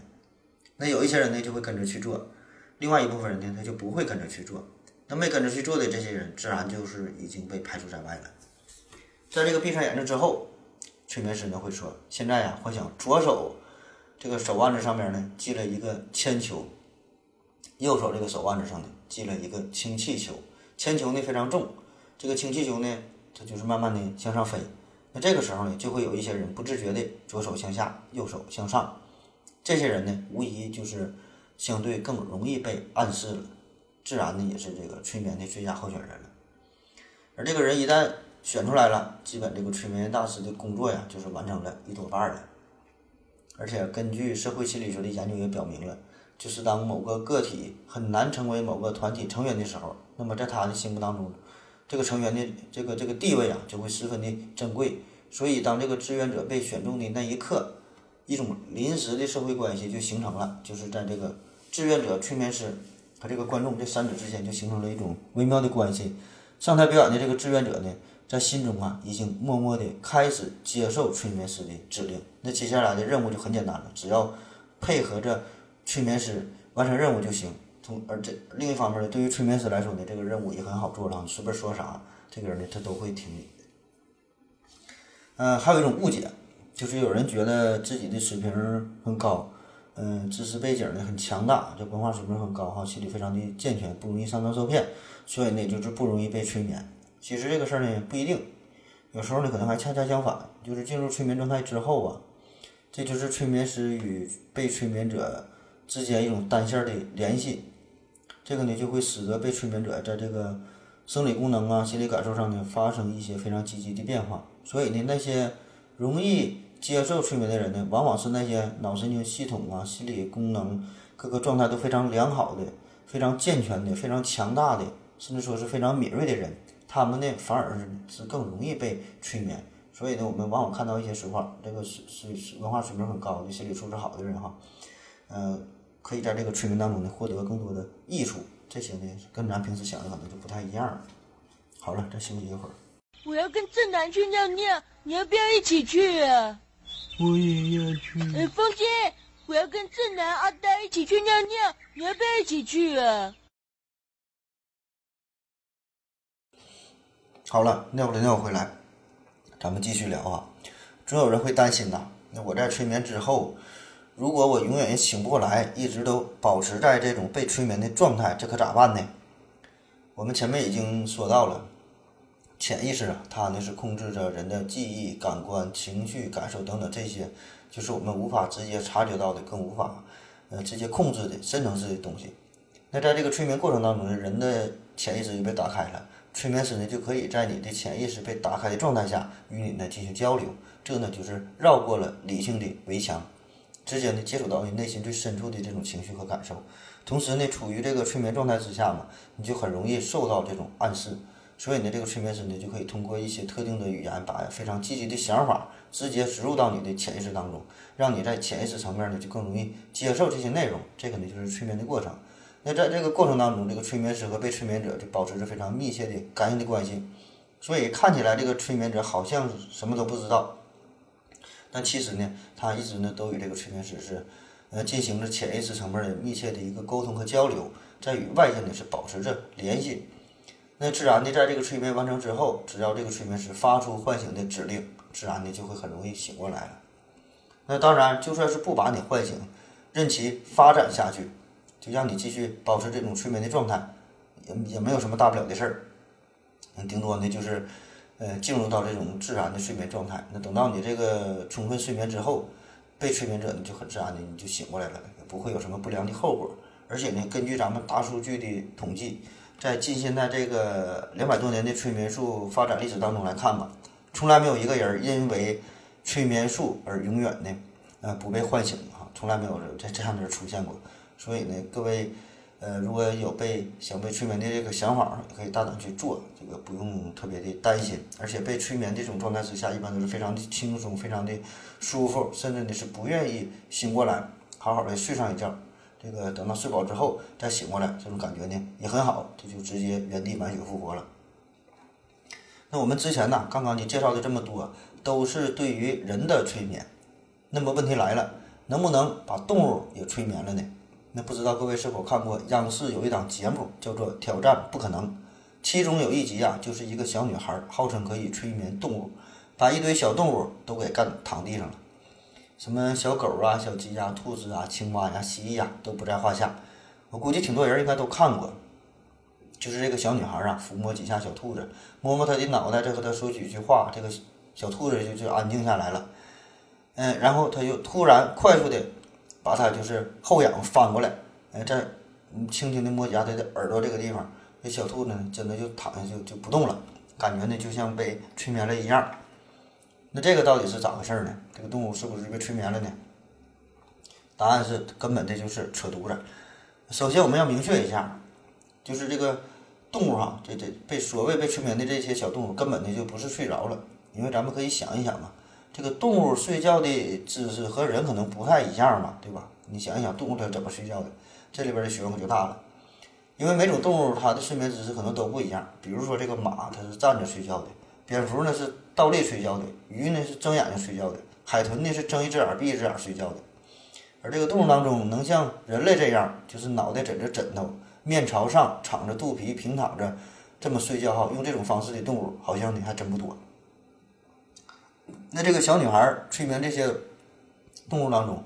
那有一些人呢就会跟着去做，另外一部分人呢他就不会跟着去做。那没跟着去做的这些人，自然就是已经被排除在外了。在这个闭上眼睛之后，催眠师呢会说：“现在呀，幻想左手这个手腕子上面呢系了一个铅球。”右手这个手腕子上呢系了一个氢气球，铅球呢非常重，这个氢气球呢它就是慢慢的向上飞。那这个时候呢就会有一些人不自觉的左手向下，右手向上，这些人呢无疑就是相对更容易被暗示了，自然呢也是这个催眠的最佳候选人了。而这个人一旦选出来了，基本这个催眠大师的工作呀就是完成了一多半了。而且根据社会心理学的研究也表明了。就是当某个个体很难成为某个团体成员的时候，那么在他的心目当中，这个成员的这个这个地位啊，就会十分的珍贵。所以，当这个志愿者被选中的那一刻，一种临时的社会关系就形成了，就是在这个志愿者、催眠师和这个观众这三者之间就形成了一种微妙的关系。上台表演的这个志愿者呢，在心中啊，已经默默的开始接受催眠师的指令。那接下来的任务就很简单了，只要配合着。催眠师完成任务就行。从而这另一方面呢，对于催眠师来说呢，这个任务也很好做了。你随便说啥，这个人呢他都会听你的。嗯，还有一种误解，就是有人觉得自己的水平很高，嗯，知识背景呢很强大，这文化水平很高哈，心理非常的健全，不容易上当受骗，所以呢就是不容易被催眠。其实这个事儿呢不一定，有时候呢可能还恰恰相反，就是进入催眠状态之后啊，这就是催眠师与被催眠者。之间一种单线的联系，这个呢就会使得被催眠者在这个生理功能啊、心理感受上呢发生一些非常积极的变化。所以呢，那些容易接受催眠的人呢，往往是那些脑神经系统啊、心理功能各个状态都非常良好的、非常健全的、非常强大的，甚至说是非常敏锐的人。他们呢，反而是更容易被催眠。所以呢，我们往往看到一些水化这个是是文化水平很高的、心理素质好的人哈。呃，可以在这个催眠当中呢获得更多的益处，这些呢跟咱平时想的可能就不太一样了。好了，再休息一会儿。我要跟正南去尿尿，你要不要一起去啊？我也要去。哎，风心，我要跟正南、阿呆一起去尿尿，你要不要一起去啊？好了，尿了尿回来，咱们继续聊啊。总有人会担心呐，那我在催眠之后。如果我永远也醒不过来，一直都保持在这种被催眠的状态，这可咋办呢？我们前面已经说到了，潜意识啊，它呢是控制着人的记忆、感官、情绪、感受等等这些，就是我们无法直接察觉到的，更无法呃直接控制的深层次的东西。那在这个催眠过程当中呢，人的潜意识就被打开了，催眠师呢就可以在你的潜意识被打开的状态下与你呢进行交流，这呢就是绕过了理性的围墙，直接呢接触到你内心最深处的这种情绪和感受。同时呢，处于这个催眠状态之下嘛，你就很容易受到这种暗示，所以呢，这个催眠师呢就可以通过一些特定的语言，把非常积极的想法直接植入到你的潜意识当中，让你在潜意识层面呢就更容易接受这些内容。这个呢就是催眠的过程。那在这个过程当中，这个催眠师和被催眠者就保持着非常密切的感应的关系，所以看起来这个催眠者好像什么都不知道，但其实呢，他一直呢都与这个催眠师是呃进行着潜意识层面的密切的一个沟通和交流，在与外界呢是保持着联系。那自然的在这个催眠完成之后，只要这个催眠师发出唤醒的指令，自然的就会很容易醒过来了。那当然，就算是不把你唤醒，任其发展下去。就让你继续保持这种催眠的状态，也也没有什么大不了的事儿，顶多呢就是，呃，进入到这种自然的睡眠状态。那等到你这个充分睡眠之后，被催眠者呢就很自然的你就醒过来了，也不会有什么不良的后果。而且呢，根据咱们大数据的统计，在近现代这个两百多年的催眠术发展历史当中来看吧，从来没有一个人因为催眠术而永远的呃不被唤醒啊，从来没有这这样的出现过。所以呢，各位，呃，如果有被想被催眠的这个想法，可以大胆去做，这个不用特别的担心。而且被催眠这种状态之下，一般都是非常的轻松、非常的舒服，甚至呢是不愿意醒过来，好好的睡上一觉。这个等到睡饱之后再醒过来，这种感觉呢也很好，这就直接原地满血复活了。那我们之前呢，刚刚你介绍的这么多，都是对于人的催眠。那么问题来了，能不能把动物也催眠了呢？那不知道各位是否看过央视有一档节目叫做《挑战不可能》，其中有一集啊，就是一个小女孩号称可以催眠动物，把一堆小动物都给干躺地上了，什么小狗啊、小鸡呀、兔子啊、青蛙呀、蜥蜴呀都不在话下。我估计挺多人应该都看过，就是这个小女孩啊，抚摸几下小兔子，摸摸它的脑袋，再和它说几句话，这个小兔子就就安静下来了。嗯，然后它就突然快速的。把它就是后仰翻过来，哎，再轻轻地摸几下它的耳朵这个地方，这小兔子呢真的就躺下就就不动了，感觉呢就像被催眠了一样。那这个到底是咋回事呢？这个动物是不是被催眠了呢？答案是根本这就是扯犊子。首先我们要明确一下，就是这个动物哈，这这被所谓被催眠的这些小动物根本呢就不是睡着了，因为咱们可以想一想嘛。这个动物睡觉的姿势和人可能不太一样嘛，对吧？你想一想，动物它怎么睡觉的？这里边的学问可就大了，因为每种动物它的睡眠姿势可能都不一样。比如说这个马，它是站着睡觉的；蝙蝠呢是倒立睡觉的；鱼呢是睁眼睛睡觉的；海豚呢是睁一只眼闭一只眼睡觉的。而这个动物当中，能像人类这样，就是脑袋枕着枕头，面朝上，敞着肚皮平躺着这么睡觉哈，用这种方式的动物，好像呢还真不多。那这个小女孩儿催眠这些动物当中，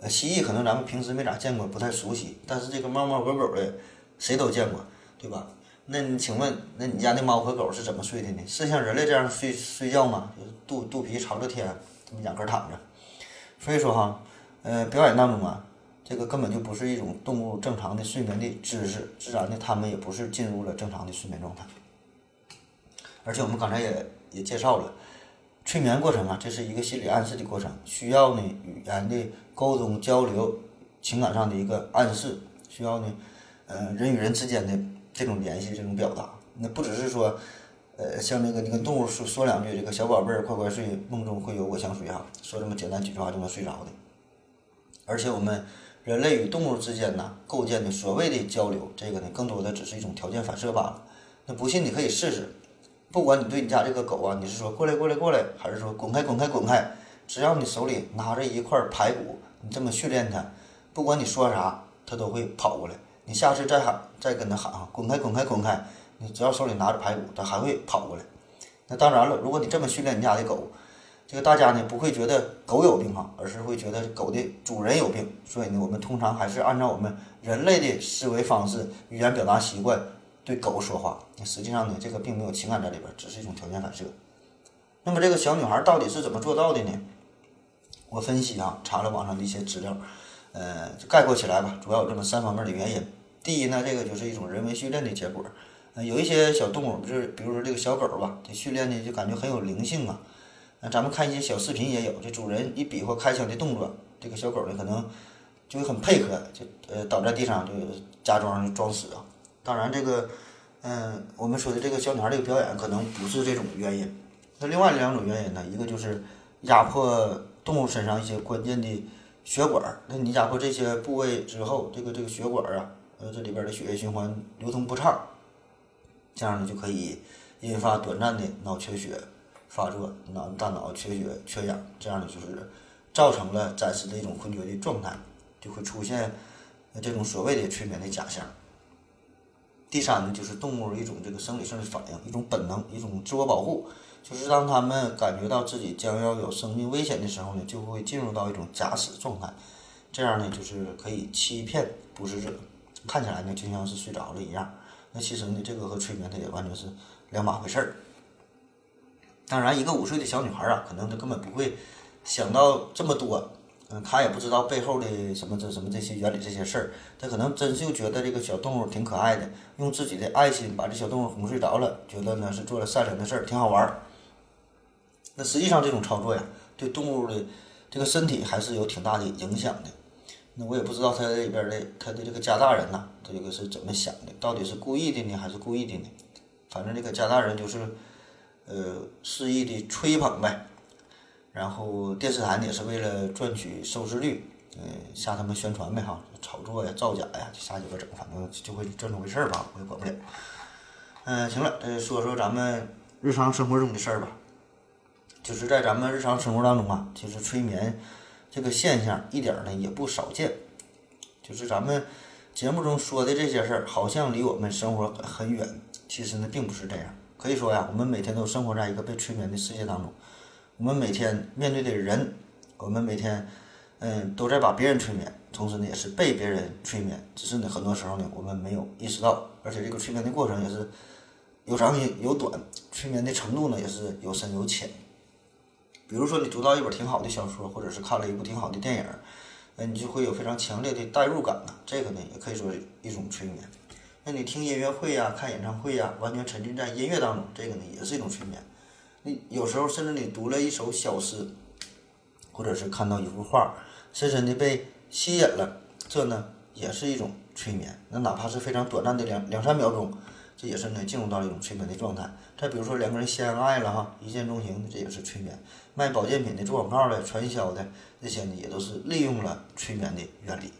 呃，蜥蜴可能咱们平时没咋见过，不太熟悉。但是这个猫猫狗狗的，谁都见过，对吧？那你请问，那你家那猫和狗是怎么睡的呢？是像人类这样睡睡觉吗？就是肚肚皮朝着天，这么仰个躺着。所以说哈，呃，表演当中啊，这个根本就不是一种动物正常的睡眠的姿势，自然的它们也不是进入了正常的睡眠状态。而且我们刚才也也介绍了。催眠过程啊，这是一个心理暗示的过程，需要呢语言的沟通交流，情感上的一个暗示，需要呢，呃人与人之间的这种联系，这种表达。那不只是说，呃像那个你跟动物说说两句，这个小宝贝儿快快睡，梦中会有我相随哈，说这么简单几句话就能睡着的。而且我们人类与动物之间呢，构建的所谓的交流，这个呢更多的只是一种条件反射罢了。那不信你可以试试。不管你对你家这个狗啊，你是说过来过来过来，还是说滚开滚开滚开，只要你手里拿着一块排骨，你这么训练它，不管你说啥，它都会跑过来。你下次再喊，再跟它喊啊，滚开滚开滚开，你只要手里拿着排骨，它还会跑过来。那当然了，如果你这么训练你家的狗，这个大家呢不会觉得狗有病哈，而是会觉得狗的主人有病。所以呢，我们通常还是按照我们人类的思维方式、语言表达习惯。对狗说话，那实际上呢，这个并没有情感在里边，只是一种条件反射。那么这个小女孩到底是怎么做到的呢？我分析啊，查了网上的一些资料，呃，概括起来吧，主要有这么三方面的原因。第一呢，这个就是一种人为训练的结果。呃，有一些小动物，就是比如说这个小狗吧，这训练的就感觉很有灵性啊。那咱们看一些小视频也有，这主人一比划开枪的动作，这个小狗呢可能就会很配合，就呃倒在地上就假装装死啊。当然这个，嗯，我们说的这个小女孩这个表演可能不是这种原因。那另外两种原因呢，一个就是压迫动物身上一些关键的血管儿，那你压迫这些部位之后，这个这个血管儿啊，呃，这里边的血液循环流通不畅，这样呢就可以引发短暂的脑缺血发作，脑大脑缺血缺氧，这样呢就是造成了暂时的一种昏厥的状态，就会出现这种所谓的催眠的假象。第三呢，就是动物一种这个生理性的反应，一种本能，一种自我保护，就是当它们感觉到自己将要有生命危险的时候呢，就会进入到一种假死状态，这样呢就是可以欺骗捕食者，看起来呢就像是睡着了一样。那其实呢，这个和催眠它也完全是两码回事儿。当然，一个五岁的小女孩啊，可能她根本不会想到这么多。嗯，他也不知道背后的什么这什么这些原理这些事儿，他可能真就觉得这个小动物挺可爱的，用自己的爱心把这小动物哄睡着了，觉得呢是做了善良的事儿，挺好玩儿。那实际上这种操作呀，对动物的这个身体还是有挺大的影响的。那我也不知道他这里边的他的这个家大人呐，他这个是怎么想的，到底是故意的呢，还是故意的呢？反正这个家大人就是，呃，肆意的吹捧呗。然后电视台呢也是为了赚取收视率，嗯，瞎他们宣传呗哈，炒作呀、造假呀，瞎鸡巴整，反正就会这么回事儿吧，我也管不了。嗯，行了，呃，说说咱们日常生活中的事儿吧。就是在咱们日常生活当中啊，其实催眠这个现象一点儿呢也不少见。就是咱们节目中说的这些事儿，好像离我们生活很远，其实呢并不是这样。可以说呀，我们每天都生活在一个被催眠的世界当中。我们每天面对的人，我们每天，嗯，都在把别人催眠，同时呢，也是被别人催眠。只是呢，很多时候呢，我们没有意识到，而且这个催眠的过程也是有长有短，催眠的程度呢，也是有深有浅。比如说，你读到一本挺好的小说，或者是看了一部挺好的电影，那你就会有非常强烈的代入感呐。这个呢，也可以说一种催眠。那你听音乐会呀，看演唱会呀，完全沉浸在音乐当中，这个呢，也是一种催眠。有时候甚至你读了一首小诗，或者是看到一幅画，深深的被吸引了，这呢也是一种催眠。那哪怕是非常短暂的两两三秒钟，这也是呢进入到了一种催眠的状态。再比如说两个人相爱了哈，一见钟情，这也是催眠。卖保健品的、做广告的、传销的这些呢，也都是利用了催眠的原理。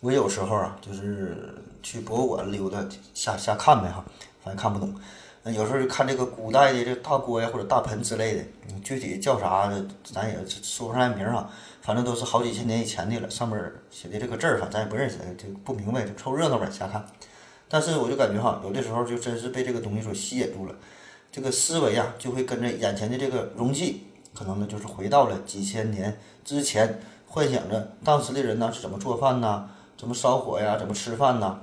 我有时候啊，就是去博物馆溜达瞎瞎看呗哈，反正看不懂。有时候就看这个古代的这大锅呀或者大盆之类的，具体叫啥咱也说不上来名儿啊。反正都是好几千年以前的了，上面写的这个字儿，反正咱也不认识，就不明白，就凑热闹呗，瞎看。但是我就感觉哈，有的时候就真是被这个东西所吸引住了，这个思维啊就会跟着眼前的这个容器，可能呢就是回到了几千年之前，幻想着当时的人呢是怎么做饭呐，怎么烧火呀，怎么吃饭呐，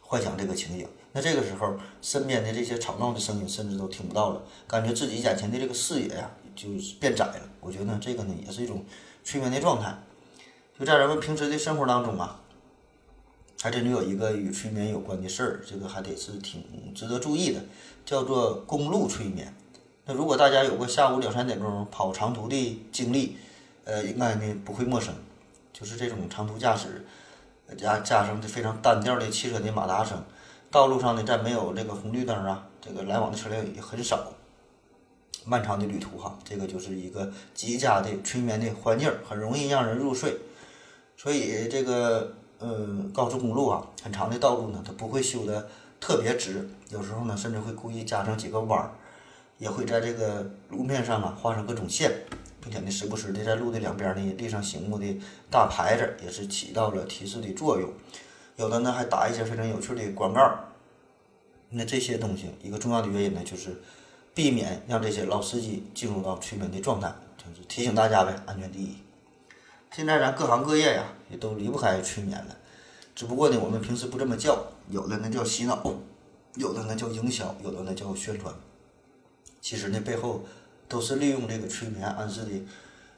幻想这个情景。那这个时候，身边的这些吵闹的声音甚至都听不到了，感觉自己眼前的这个视野呀，就是变窄了。我觉得这个呢，也是一种催眠的状态。就在咱们平时的生活当中啊，还真就有一个与催眠有关的事儿，这个还得是挺值得注意的，叫做公路催眠。那如果大家有过下午两三点钟跑长途的经历，呃，应该呢不会陌生，就是这种长途驾驶加加上的非常单调的汽车的马达声。道路上呢，再没有这个红绿灯啊，这个来往的车辆也很少。漫长的旅途哈，这个就是一个极佳的催眠的环境，很容易让人入睡。所以这个呃高速公路啊，很长的道路呢，它不会修的特别直，有时候呢，甚至会故意加上几个弯儿，也会在这个路面上啊画上各种线，并且呢，时不时的在路的两边呢立上醒目的大牌子，也是起到了提示的作用。有的呢还打一些非常有趣的广告，那这些东西一个重要的原因呢，就是避免让这些老司机进入到催眠的状态，就是提醒大家呗，安全第一。现在咱各行各业呀，也都离不开催眠了，只不过呢，我们平时不这么叫，有的呢叫洗脑，有的呢叫营销，有的呢叫宣传。其实呢，背后都是利用这个催眠暗示的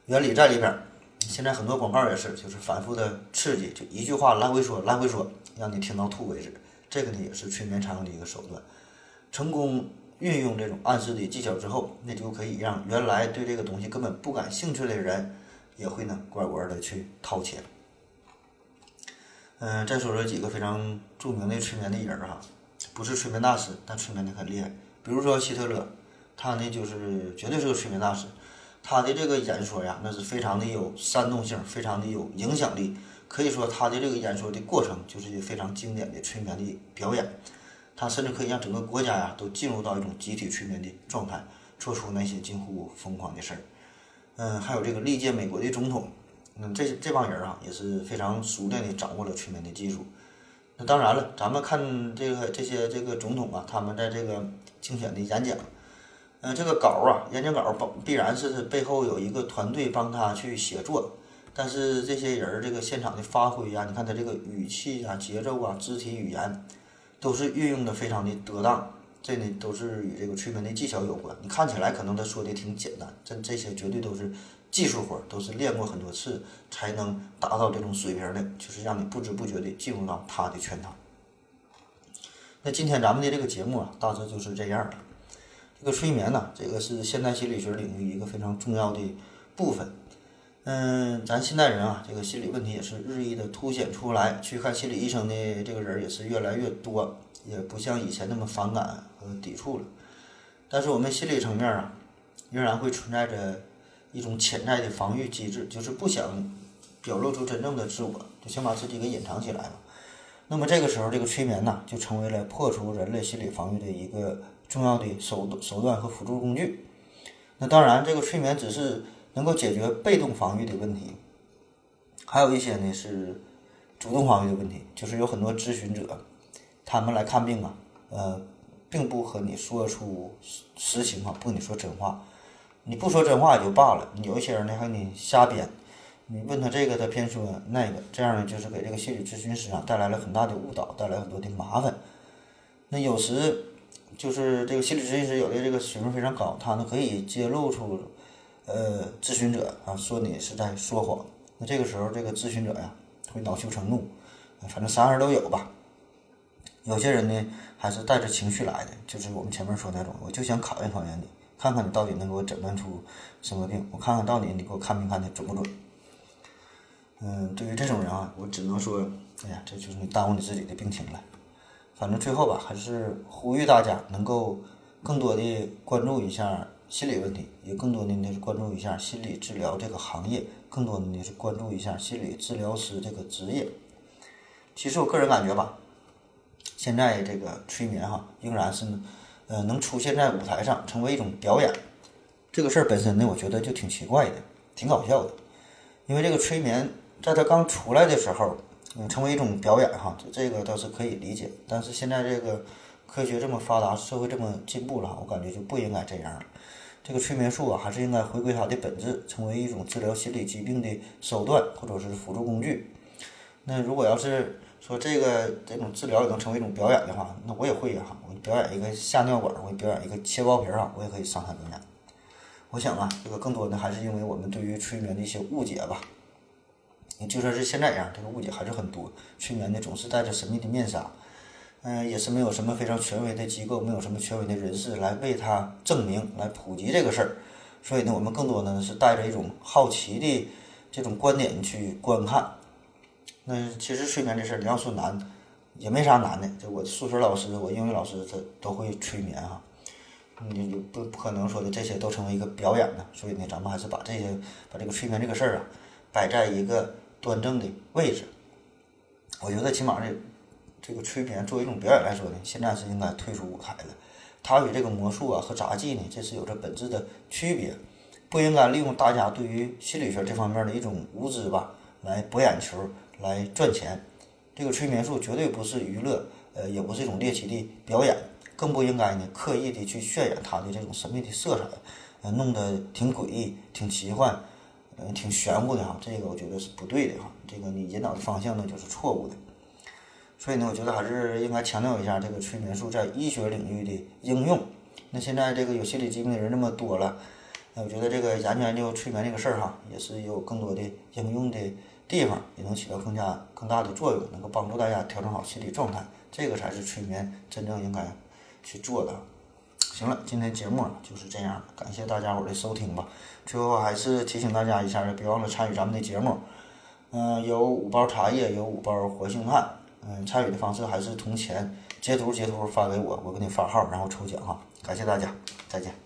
原理在里边儿。现在很多广告也是，就是反复的刺激，就一句话来回说，来回说，让你听到吐为止。这个呢也是催眠常用的一个手段。成功运用这种暗示的技巧之后，那就可以让原来对这个东西根本不感兴趣的人，也会呢乖乖的去掏钱。嗯，再说说几个非常著名的催眠的人哈，不是催眠大师，但催眠的很厉害。比如说希特勒，他呢就是绝对是个催眠大师。他的这个演说呀，那是非常的有煽动性，非常的有影响力。可以说他的这个演说的过程就是一个非常经典的催眠的表演。他甚至可以让整个国家呀都进入到一种集体催眠的状态，做出那些近乎疯狂的事儿。嗯，还有这个历届美国的总统。嗯，这这帮人啊也是非常熟练的掌握了催眠的技术。那当然了，咱们看这个这些这个总统啊，他们在这个竞选的演讲，嗯，这个稿啊，演讲稿必必然是背后有一个团队帮他去写作。但是这些人这个现场的发挥呀，你看他这个语气啊、节奏啊、肢体语言，都是运用的非常的得当。这呢都是与这个催眠的技巧有关。你看起来可能他说的挺简单，这这些绝对都是。技术活都是练过很多次才能达到这种水平的，就是让你不知不觉的进入到他的圈套。那今天咱们的这个节目啊，大致就是这样了。这个催眠呢，这个是现代心理学领域一个非常重要的部分。嗯，咱现代人啊，这个心理问题也是日益的凸显出来，去看心理医生的这个人也是越来越多，也不像以前那么反感和抵触了。但是我们心理层面啊，仍然会存在着。一种潜在的防御机制，就是不想表露出真正的自我，就想把自己给隐藏起来嘛。那么这个时候，这个催眠呢，就成为了破除人类心理防御的一个重要的手手段和辅助工具。那当然，这个催眠只是能够解决被动防御的问题，还有一些呢是主动防御的问题，就是有很多咨询者，他们来看病啊，呃，并不和你说出实情啊，不跟你说真话。你不说真话也就罢了，有一些人呢还你瞎编，你问他这个，他偏说那个，这样呢就是给这个心理咨询师啊带来了很大的误导，带来很多的麻烦。那有时就是这个心理咨询师有的这个水平非常高，他呢可以揭露出，呃，咨询者啊说你是在说谎。那这个时候这个咨询者呀会恼羞成怒，反正啥人都有吧。有些人呢还是带着情绪来的，就是我们前面说那种，我就想考验考验你。看看你到底能给我诊断出什么病？我看看到底你给我看病看的准不准？嗯，对于这种人啊，我只能说，哎呀，这就是你耽误你自己的病情了。反正最后吧，还是呼吁大家能够更多的关注一下心理问题，也更多的呢是关注一下心理治疗这个行业，更多的呢是关注一下心理治疗师这个职业。其实我个人感觉吧，现在这个催眠哈，仍然是。呃，能出现在舞台上成为一种表演，这个事儿本身呢，我觉得就挺奇怪的，挺搞笑的。因为这个催眠在它刚出来的时候，嗯，成为一种表演哈，这个倒是可以理解。但是现在这个科学这么发达，社会这么进步了，我感觉就不应该这样了。这个催眠术啊，还是应该回归它的本质，成为一种治疗心理疾病的手段或者是辅助工具。那如果要是说这个这种治疗也能成为一种表演的话，那我也会哈。我表演一个下尿管，我表演一个切包皮啊，我也可以上台表演。我想啊，这个更多的还是因为我们对于催眠的一些误解吧。你就算是现在这样，这个误解还是很多。催眠呢总是带着神秘的面纱，嗯，也是没有什么非常权威的机构，没有什么权威的人士来为他证明、来普及这个事儿。所以呢，我们更多呢是带着一种好奇的这种观点去观看。那其实催眠这事儿，你要说难。也没啥难的，就我数学老师，我英语老师，他都会催眠哈。你你不不可能说的这些都成为一个表演呢，所以呢，咱们还是把这些把这个催眠这个事儿啊，摆在一个端正的位置。我觉得起码这这个催眠作为一种表演来说呢，现在是应该退出舞台的。它与这个魔术啊和杂技呢，这是有着本质的区别，不应该利用大家对于心理学这方面的一种无知吧，来博眼球，来赚钱。这个催眠术绝对不是娱乐，呃，也不是一种猎奇的表演，更不应该呢刻意的去渲染它的这种神秘的色彩，呃，弄得挺诡异、挺奇幻，嗯，挺玄乎的哈。这个我觉得是不对的哈。这个你引导的方向呢就是错误的。所以呢，我觉得还是应该强调一下这个催眠术在医学领域的应用。那现在这个有心理疾病的人那么多了，那我觉得这个研究研究催眠这个事儿哈，也是有更多的应用的地方，也能起到更加更大的作用，能够帮助大家调整好心理状态。这个才是催眠真正应该去做的。行了，今天节目就是这样，感谢大家伙儿的收听吧。最后还是提醒大家一下，别忘了参与咱们的节目。嗯，有五包茶叶，有五包活性炭。嗯，参与的方式还是铜钱截图截图发给我，我给你发号，然后抽奖哈。感谢大家，再见。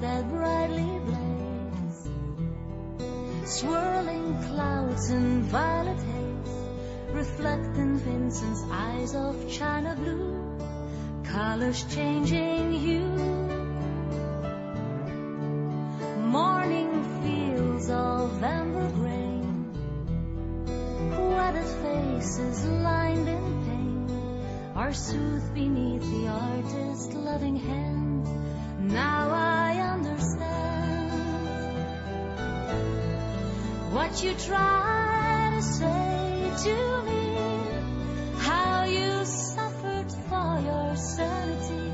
That brightly blaze. Swirling clouds in violet haze. Reflect in Vincent's eyes of china blue colors changing hue. Morning fields of amber grain, weathered faces lined in pain are soothed beneath the artist's loving hand. Now what you try to say to me, how you suffered for your sanity,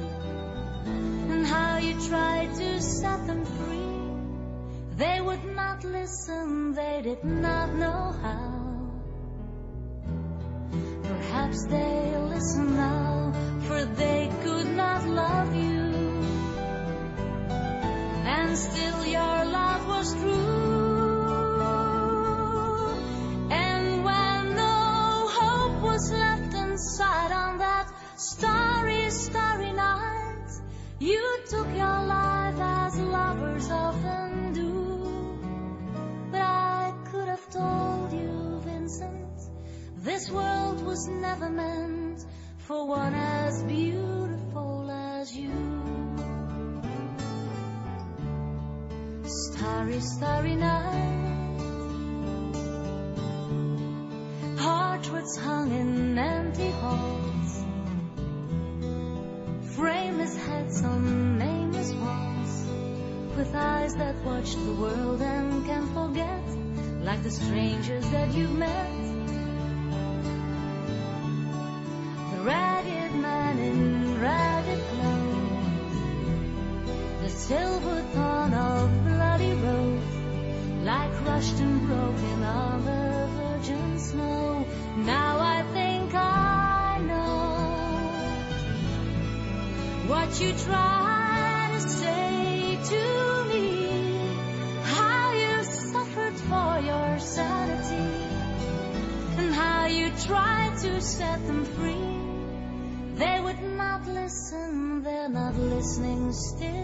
and how you tried to set them free. They would not listen, they did not know how. For one as beautiful as you. Starry, starry night. Portraits hung in empty halls. Frameless heads on nameless walls. With eyes that watch the world and can forget. Like the strangers that you've met. Crushed and broken on the virgin snow. Now I think I know what you try to say to me, how you suffered for your sanity, and how you tried to set them free. They would not listen, they're not listening still.